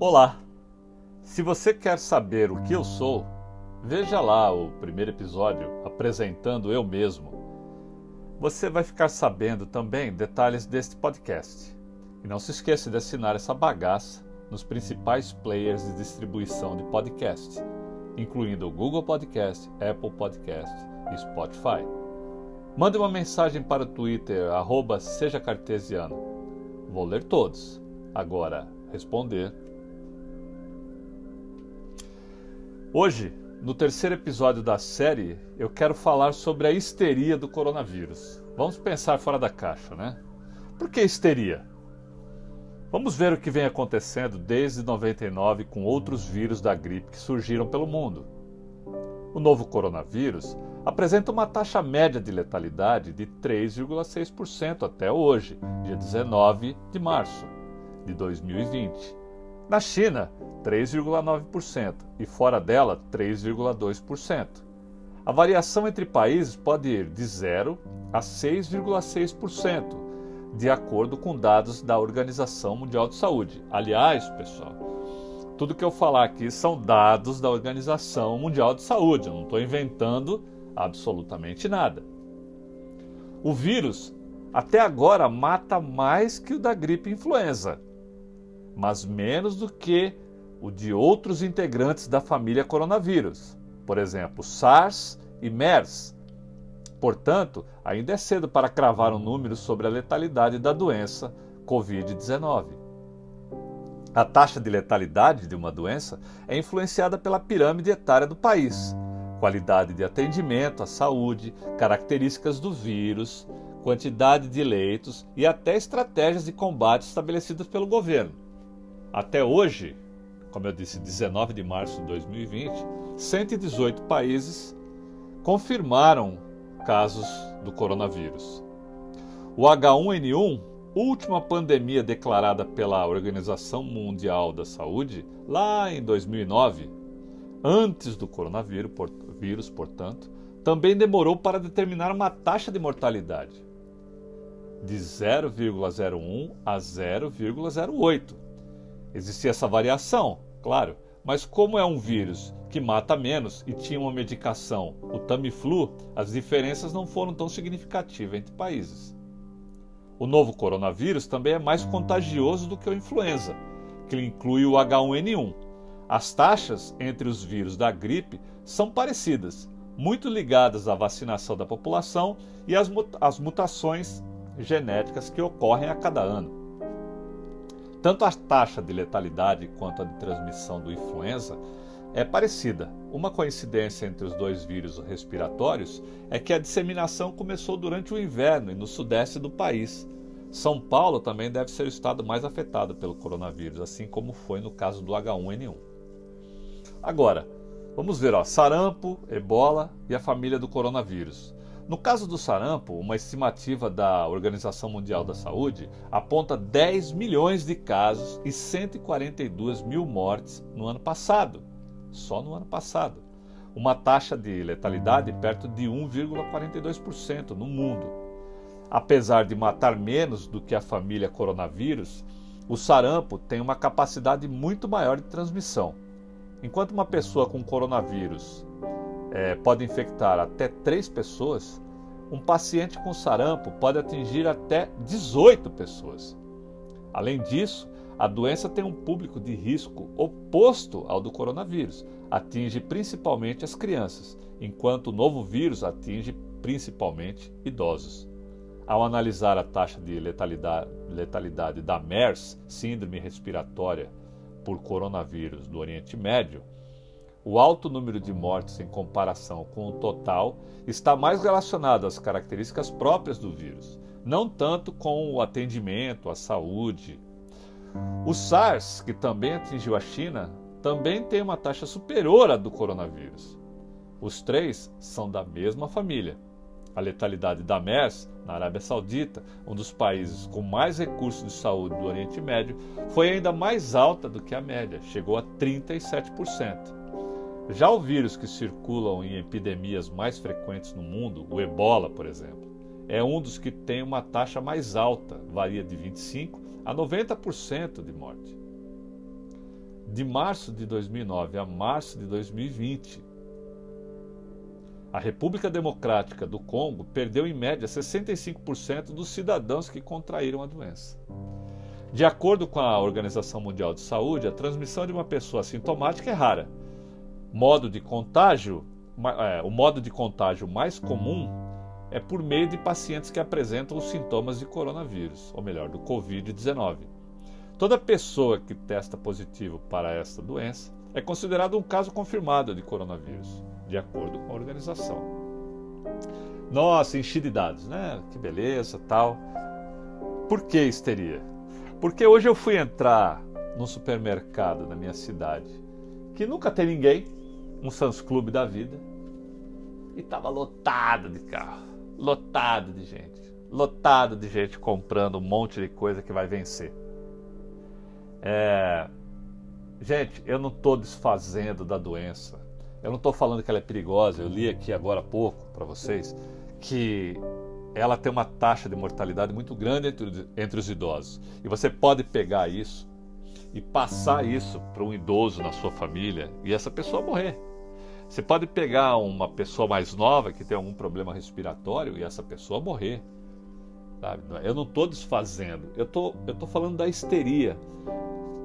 Olá! Se você quer saber o que eu sou, veja lá o primeiro episódio apresentando eu mesmo. Você vai ficar sabendo também detalhes deste podcast. E não se esqueça de assinar essa bagaça nos principais players de distribuição de podcast, incluindo o Google Podcast, Apple Podcast e Spotify. Mande uma mensagem para o Twitter, arroba seja cartesiano. Vou ler todos. Agora, responder Hoje, no terceiro episódio da série, eu quero falar sobre a histeria do coronavírus. Vamos pensar fora da caixa, né? Por que histeria? Vamos ver o que vem acontecendo desde 99 com outros vírus da gripe que surgiram pelo mundo. O novo coronavírus apresenta uma taxa média de letalidade de 3,6% até hoje, dia 19 de março de 2020. Na China, 3,9% e fora dela, 3,2%. A variação entre países pode ir de 0 a 6,6%, de acordo com dados da Organização Mundial de Saúde. Aliás, pessoal, tudo que eu falar aqui são dados da Organização Mundial de Saúde, eu não estou inventando absolutamente nada. O vírus até agora mata mais que o da gripe influenza mas menos do que o de outros integrantes da família coronavírus, por exemplo, SARS e MERS. Portanto, ainda é cedo para cravar um número sobre a letalidade da doença Covid-19. A taxa de letalidade de uma doença é influenciada pela pirâmide etária do país, qualidade de atendimento à saúde, características do vírus, quantidade de leitos e até estratégias de combate estabelecidas pelo governo. Até hoje, como eu disse, 19 de março de 2020, 118 países confirmaram casos do coronavírus. O H1N1, última pandemia declarada pela Organização Mundial da Saúde, lá em 2009, antes do coronavírus, portanto, também demorou para determinar uma taxa de mortalidade de 0,01 a 0,08 Existia essa variação, claro, mas como é um vírus que mata menos e tinha uma medicação, o Tamiflu, as diferenças não foram tão significativas entre países. O novo coronavírus também é mais contagioso do que o influenza, que inclui o H1N1. As taxas entre os vírus da gripe são parecidas, muito ligadas à vacinação da população e às mutações genéticas que ocorrem a cada ano. Tanto a taxa de letalidade quanto a de transmissão do influenza é parecida. Uma coincidência entre os dois vírus respiratórios é que a disseminação começou durante o inverno e no sudeste do país. São Paulo também deve ser o estado mais afetado pelo coronavírus, assim como foi no caso do H1N1. Agora, vamos ver ó, sarampo, ebola e a família do coronavírus. No caso do sarampo, uma estimativa da Organização Mundial da Saúde aponta 10 milhões de casos e 142 mil mortes no ano passado. Só no ano passado. Uma taxa de letalidade perto de 1,42% no mundo. Apesar de matar menos do que a família coronavírus, o sarampo tem uma capacidade muito maior de transmissão. Enquanto uma pessoa com coronavírus é, pode infectar até três pessoas, um paciente com sarampo pode atingir até 18 pessoas. Além disso, a doença tem um público de risco oposto ao do coronavírus, atinge principalmente as crianças, enquanto o novo vírus atinge principalmente idosos. Ao analisar a taxa de letalidade, letalidade da MERS, Síndrome Respiratória por Coronavírus do Oriente Médio, o alto número de mortes em comparação com o total está mais relacionado às características próprias do vírus, não tanto com o atendimento, a saúde. O SARS, que também atingiu a China, também tem uma taxa superior à do coronavírus. Os três são da mesma família. A letalidade da MERS, na Arábia Saudita, um dos países com mais recursos de saúde do Oriente Médio, foi ainda mais alta do que a média, chegou a 37%. Já o vírus que circulam em epidemias mais frequentes no mundo, o ebola, por exemplo, é um dos que tem uma taxa mais alta, varia de 25 a 90% de morte. De março de 2009 a março de 2020, a República Democrática do Congo perdeu em média 65% dos cidadãos que contraíram a doença. De acordo com a Organização Mundial de Saúde, a transmissão de uma pessoa assintomática é rara. Modo de contágio, é, o modo de contágio mais comum é por meio de pacientes que apresentam os sintomas de coronavírus, ou melhor, do Covid-19. Toda pessoa que testa positivo para esta doença é considerada um caso confirmado de coronavírus, de acordo com a organização. Nossa, enchi de dados, né? Que beleza, tal. Por que histeria? Porque hoje eu fui entrar num supermercado na minha cidade que nunca tem ninguém, um Sans Clube da vida, e estava lotado de carro lotado de gente. Lotado de gente comprando um monte de coisa que vai vencer. É... Gente, eu não estou desfazendo da doença. Eu não estou falando que ela é perigosa. Eu li aqui agora há pouco para vocês que ela tem uma taxa de mortalidade muito grande entre, entre os idosos. E você pode pegar isso e passar isso para um idoso na sua família e essa pessoa morrer. Você pode pegar uma pessoa mais nova que tem algum problema respiratório e essa pessoa morrer. Sabe? Eu não estou desfazendo, eu tô, estou falando da histeria,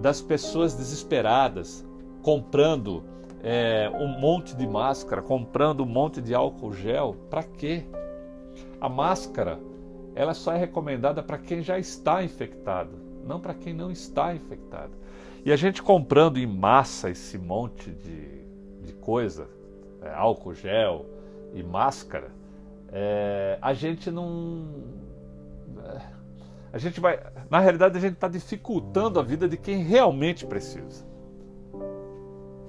das pessoas desesperadas comprando é, um monte de máscara, comprando um monte de álcool gel. Para quê? A máscara ela só é recomendada para quem já está infectado, não para quem não está infectado. E a gente comprando em massa esse monte de de coisa, é, álcool gel e máscara, é, a gente não. É, a gente vai. Na realidade, a gente está dificultando a vida de quem realmente precisa.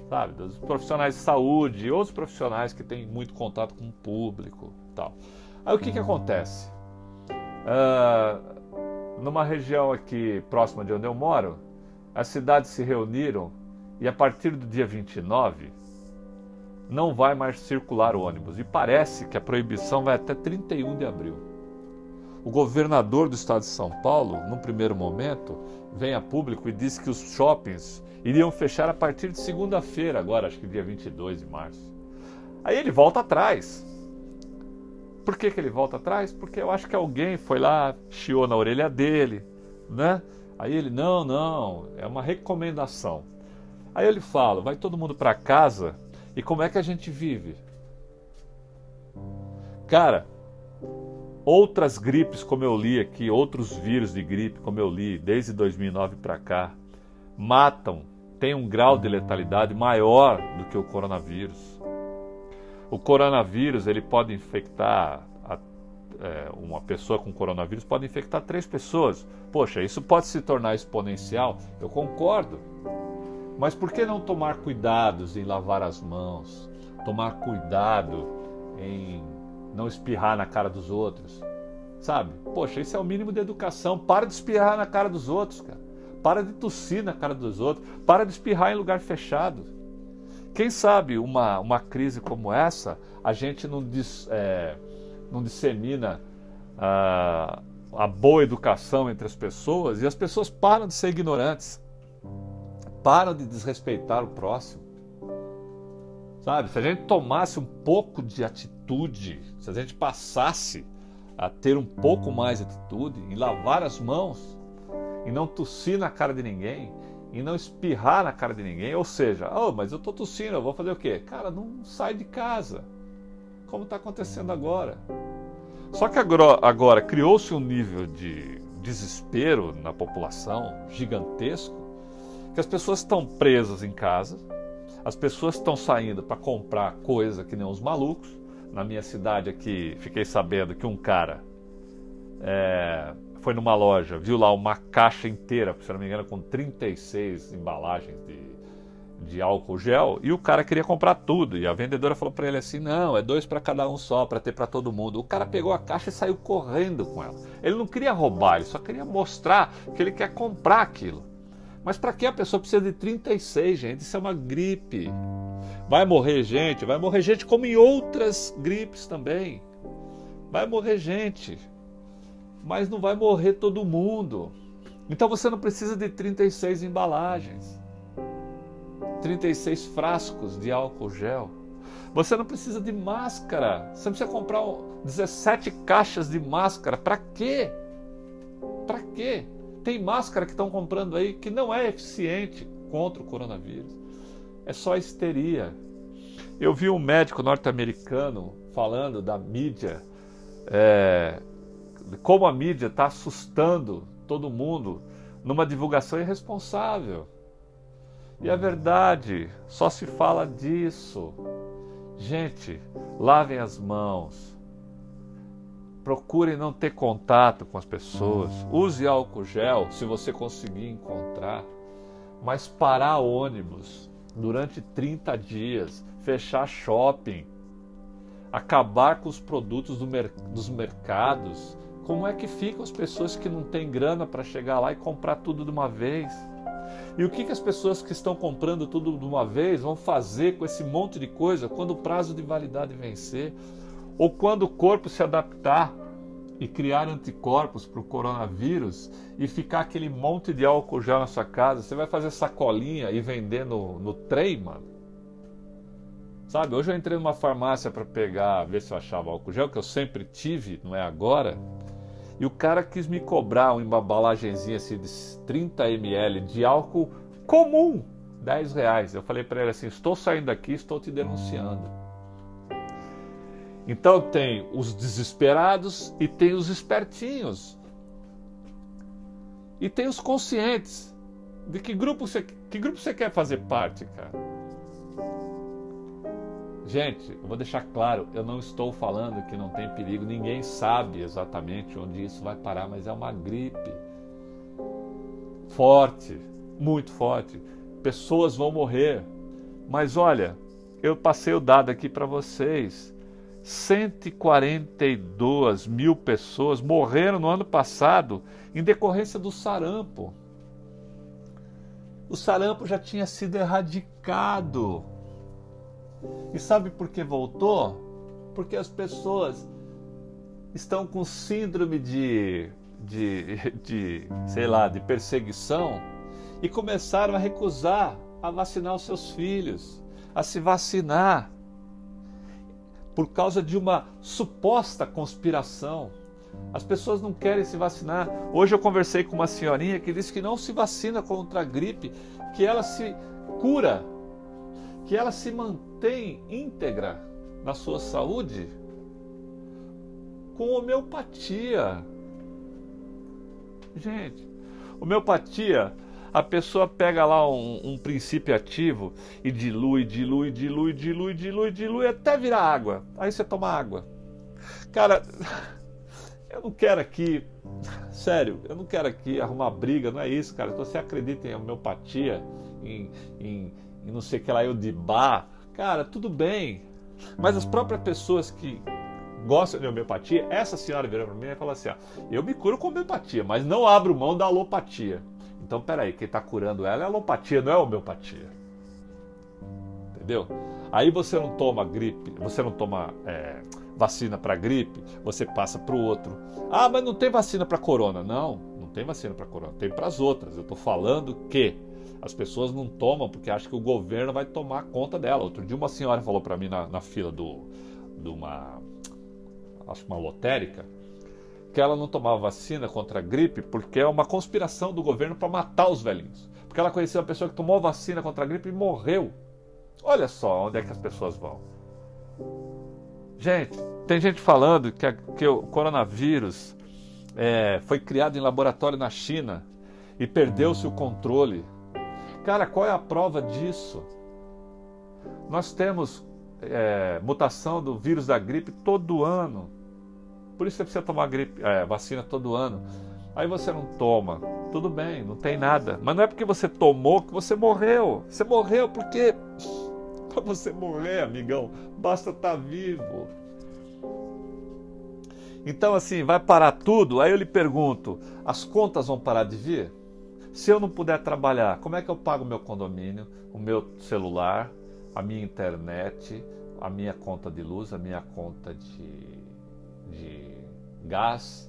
Sabe? Dos profissionais de saúde e outros profissionais que têm muito contato com o público tal. Aí o que, que acontece? Uh, numa região aqui próxima de onde eu moro, as cidades se reuniram e a partir do dia 29 não vai mais circular ônibus e parece que a proibição vai até 31 de abril. O governador do estado de São Paulo, num primeiro momento, vem a público e disse que os shoppings iriam fechar a partir de segunda-feira, agora, acho que dia 22 de março. Aí ele volta atrás. Por que, que ele volta atrás? Porque eu acho que alguém foi lá, chiou na orelha dele, né? Aí ele, não, não, é uma recomendação. Aí ele fala, vai todo mundo para casa e como é que a gente vive? Cara, outras gripes, como eu li aqui, outros vírus de gripe, como eu li desde 2009 para cá, matam, tem um grau de letalidade maior do que o coronavírus. O coronavírus ele pode infectar a, é, uma pessoa com coronavírus pode infectar três pessoas. Poxa, isso pode se tornar exponencial? Eu concordo. Mas por que não tomar cuidados em lavar as mãos? Tomar cuidado em não espirrar na cara dos outros? Sabe? Poxa, isso é o mínimo de educação. Para de espirrar na cara dos outros, cara. Para de tossir na cara dos outros. Para de espirrar em lugar fechado. Quem sabe uma, uma crise como essa, a gente não, dis, é, não dissemina a, a boa educação entre as pessoas e as pessoas param de ser ignorantes param de desrespeitar o próximo. Sabe? Se a gente tomasse um pouco de atitude, se a gente passasse a ter um pouco mais de atitude, em lavar as mãos, e não tossir na cara de ninguém, e não espirrar na cara de ninguém, ou seja, oh, mas eu estou tossindo, eu vou fazer o quê? Cara, não sai de casa, como está acontecendo agora. Só que agora, agora criou-se um nível de desespero na população gigantesco as pessoas estão presas em casa, as pessoas estão saindo para comprar coisa que nem os malucos. Na minha cidade aqui, fiquei sabendo que um cara é, foi numa loja, viu lá uma caixa inteira, se não me engano, com 36 embalagens de, de álcool gel, e o cara queria comprar tudo. E a vendedora falou para ele assim: não, é dois para cada um só, para ter para todo mundo. O cara pegou a caixa e saiu correndo com ela. Ele não queria roubar, ele só queria mostrar que ele quer comprar aquilo. Mas para que a pessoa precisa de 36, gente? Isso é uma gripe. Vai morrer gente, vai morrer gente como em outras gripes também. Vai morrer gente, mas não vai morrer todo mundo. Então você não precisa de 36 embalagens, 36 frascos de álcool gel. Você não precisa de máscara. Você não precisa comprar 17 caixas de máscara. Para quê? Para quê? Tem máscara que estão comprando aí que não é eficiente contra o coronavírus. É só histeria. Eu vi um médico norte-americano falando da mídia, é, como a mídia está assustando todo mundo numa divulgação irresponsável. E é verdade, só se fala disso. Gente, lavem as mãos. Procurem não ter contato com as pessoas. Use álcool gel se você conseguir encontrar. Mas parar ônibus durante 30 dias, fechar shopping, acabar com os produtos do mer dos mercados. Como é que ficam as pessoas que não têm grana para chegar lá e comprar tudo de uma vez? E o que, que as pessoas que estão comprando tudo de uma vez vão fazer com esse monte de coisa quando o prazo de validade vencer? Ou quando o corpo se adaptar e criar anticorpos para o coronavírus e ficar aquele monte de álcool gel na sua casa? Você vai fazer sacolinha e vender no, no trem, mano? Sabe, hoje eu entrei numa farmácia para pegar, ver se eu achava álcool gel, que eu sempre tive, não é agora. E o cara quis me cobrar uma embalagenzinha assim de 30 ml de álcool comum, 10 reais. Eu falei para ele assim: estou saindo daqui, estou te denunciando. Então tem os desesperados e tem os espertinhos. E tem os conscientes. De que grupo você, que grupo você quer fazer parte, cara? Gente, eu vou deixar claro, eu não estou falando que não tem perigo, ninguém sabe exatamente onde isso vai parar, mas é uma gripe forte, muito forte. Pessoas vão morrer. Mas olha, eu passei o dado aqui para vocês. 142 mil pessoas morreram no ano passado em decorrência do sarampo. O sarampo já tinha sido erradicado. E sabe por que voltou? Porque as pessoas estão com síndrome de, de, de, sei lá, de perseguição e começaram a recusar a vacinar os seus filhos, a se vacinar, por causa de uma suposta conspiração. As pessoas não querem se vacinar. Hoje eu conversei com uma senhorinha que disse que não se vacina contra a gripe, que ela se cura que ela se mantém íntegra na sua saúde com homeopatia. Gente, homeopatia, a pessoa pega lá um, um, princípio ativo e dilui, dilui, dilui, dilui, dilui, dilui até virar água. Aí você toma água. Cara, eu não quero aqui, sério, eu não quero aqui arrumar briga, não é isso, cara. Se você acredita em homeopatia, em, em e não sei o que lá, eu de bar, cara, tudo bem. Mas as próprias pessoas que gostam de homeopatia, essa senhora virou para mim e falou assim: ó, eu me curo com homeopatia, mas não abro mão da alopatia. Então, peraí, quem está curando ela é alopatia, não é homeopatia. Entendeu? Aí você não toma gripe, você não toma é, vacina para gripe, você passa para o outro. Ah, mas não tem vacina para corona. Não, não tem vacina para corona, tem para as outras. Eu estou falando que as pessoas não tomam porque acham que o governo vai tomar conta dela. Outro dia uma senhora falou para mim na, na fila do, de uma, acho uma lotérica, que ela não tomava vacina contra a gripe porque é uma conspiração do governo para matar os velhinhos. Porque ela conhecia uma pessoa que tomou vacina contra a gripe e morreu. Olha só onde é que as pessoas vão. Gente, tem gente falando que, a, que o coronavírus é, foi criado em laboratório na China e perdeu-se o controle Cara, qual é a prova disso? Nós temos é, mutação do vírus da gripe todo ano. Por isso você precisa tomar gripe, é, vacina todo ano. Aí você não toma. Tudo bem, não tem nada. Mas não é porque você tomou que você morreu. Você morreu porque. Para você morrer, amigão, basta estar tá vivo. Então, assim, vai parar tudo? Aí eu lhe pergunto: as contas vão parar de vir? Se eu não puder trabalhar, como é que eu pago o meu condomínio, o meu celular, a minha internet, a minha conta de luz, a minha conta de, de gás,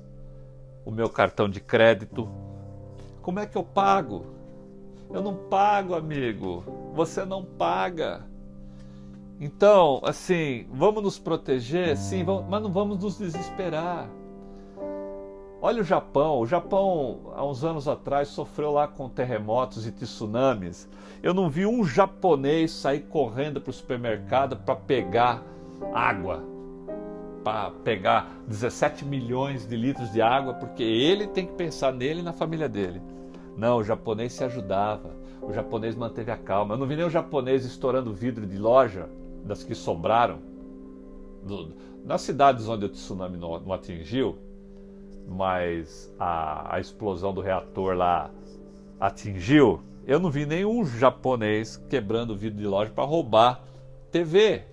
o meu cartão de crédito. Como é que eu pago? Eu não pago, amigo. Você não paga. Então, assim, vamos nos proteger, sim, vamos, mas não vamos nos desesperar. Olha o Japão. O Japão, há uns anos atrás, sofreu lá com terremotos e tsunamis. Eu não vi um japonês sair correndo para o supermercado para pegar água, para pegar 17 milhões de litros de água, porque ele tem que pensar nele e na família dele. Não, o japonês se ajudava. O japonês manteve a calma. Eu não vi nem o japonês estourando vidro de loja das que sobraram. nas cidades onde o tsunami não, atingiu, mas a, a explosão do reator lá atingiu, eu não vi nenhum japonês quebrando vidro de loja para roubar TV.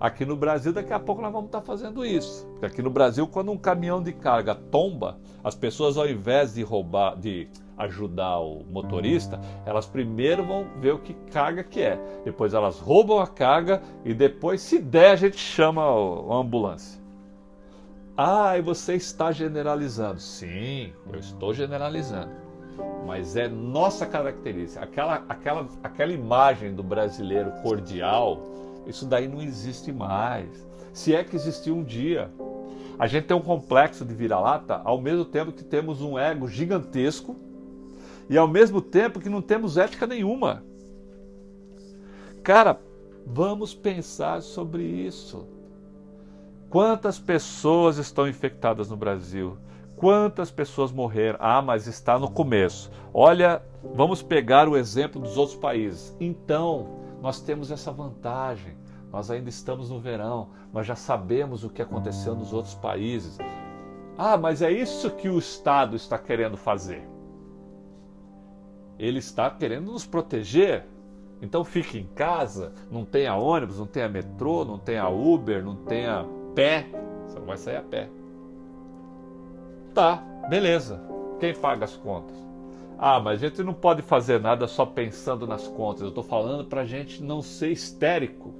Aqui no Brasil, daqui a pouco nós vamos estar fazendo isso. Porque aqui no Brasil, quando um caminhão de carga tomba, as pessoas, ao invés de roubar, de ajudar o motorista, elas primeiro vão ver o que carga que é. Depois elas roubam a carga e depois, se der, a gente chama a ambulância. Ah, e você está generalizando. Sim, eu estou generalizando. Mas é nossa característica. Aquela, aquela, aquela imagem do brasileiro cordial, isso daí não existe mais. Se é que existiu um dia. A gente tem um complexo de vira-lata ao mesmo tempo que temos um ego gigantesco e ao mesmo tempo que não temos ética nenhuma. Cara, vamos pensar sobre isso. Quantas pessoas estão infectadas no Brasil? Quantas pessoas morreram? Ah, mas está no começo. Olha, vamos pegar o exemplo dos outros países. Então, nós temos essa vantagem. Nós ainda estamos no verão, nós já sabemos o que aconteceu nos outros países. Ah, mas é isso que o Estado está querendo fazer. Ele está querendo nos proteger. Então fique em casa, não tenha ônibus, não tenha metrô, não tenha Uber, não tenha pé, você não vai sair a pé. Tá, beleza. Quem paga as contas? Ah, mas a gente não pode fazer nada só pensando nas contas. Eu estou falando para a gente não ser histérico.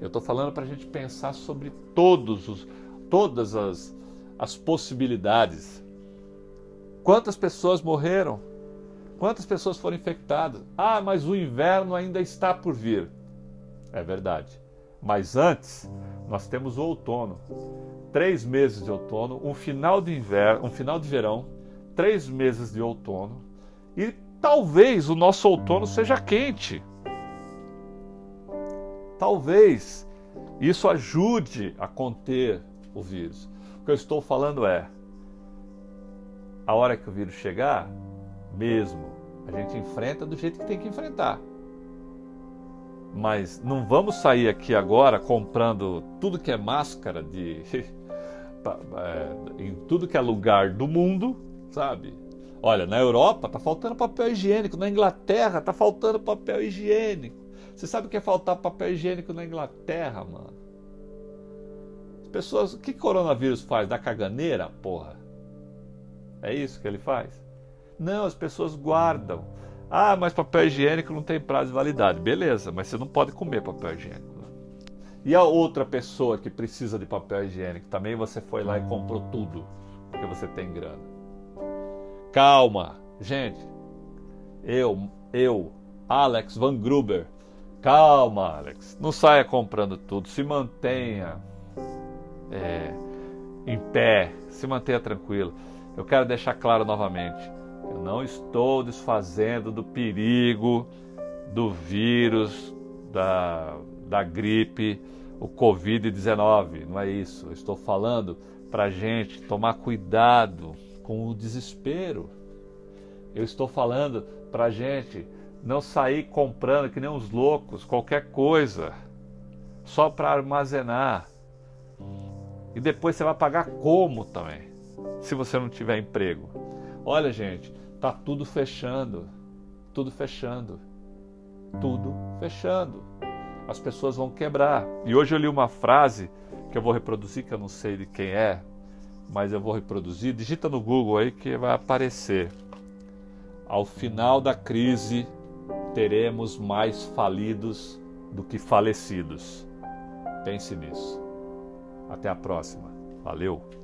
Eu estou falando para a gente pensar sobre todos os, todas as, as possibilidades. Quantas pessoas morreram? Quantas pessoas foram infectadas? Ah, mas o inverno ainda está por vir. É verdade. Mas antes, nós temos o outono. Três meses de outono, um final de inverno, um final de verão, três meses de outono. E talvez o nosso outono seja quente. Talvez isso ajude a conter o vírus. O que eu estou falando é: a hora que o vírus chegar, mesmo, a gente enfrenta do jeito que tem que enfrentar. Mas não vamos sair aqui agora comprando tudo que é máscara de é, em tudo que é lugar do mundo, sabe? Olha, na Europa tá faltando papel higiênico, na Inglaterra tá faltando papel higiênico. Você sabe o que é faltar papel higiênico na Inglaterra, mano? As pessoas, o que coronavírus faz? Dá caganeira, porra? É isso que ele faz? Não, as pessoas guardam ah, mas papel higiênico não tem prazo de validade. Beleza, mas você não pode comer papel higiênico. E a outra pessoa que precisa de papel higiênico, também você foi lá e comprou tudo, porque você tem grana. Calma, gente. Eu, eu, Alex Van Gruber. Calma, Alex. Não saia comprando tudo. Se mantenha é, em pé. Se mantenha tranquilo. Eu quero deixar claro novamente eu não estou desfazendo do perigo do vírus, da, da gripe, o Covid-19. Não é isso. Eu estou falando para a gente tomar cuidado com o desespero. Eu estou falando para a gente não sair comprando que nem uns loucos qualquer coisa só para armazenar. E depois você vai pagar como também, se você não tiver emprego. Olha, gente, tá tudo fechando. Tudo fechando. Tudo fechando. As pessoas vão quebrar. E hoje eu li uma frase que eu vou reproduzir, que eu não sei de quem é, mas eu vou reproduzir. Digita no Google aí que vai aparecer. Ao final da crise, teremos mais falidos do que falecidos. Pense nisso. Até a próxima. Valeu!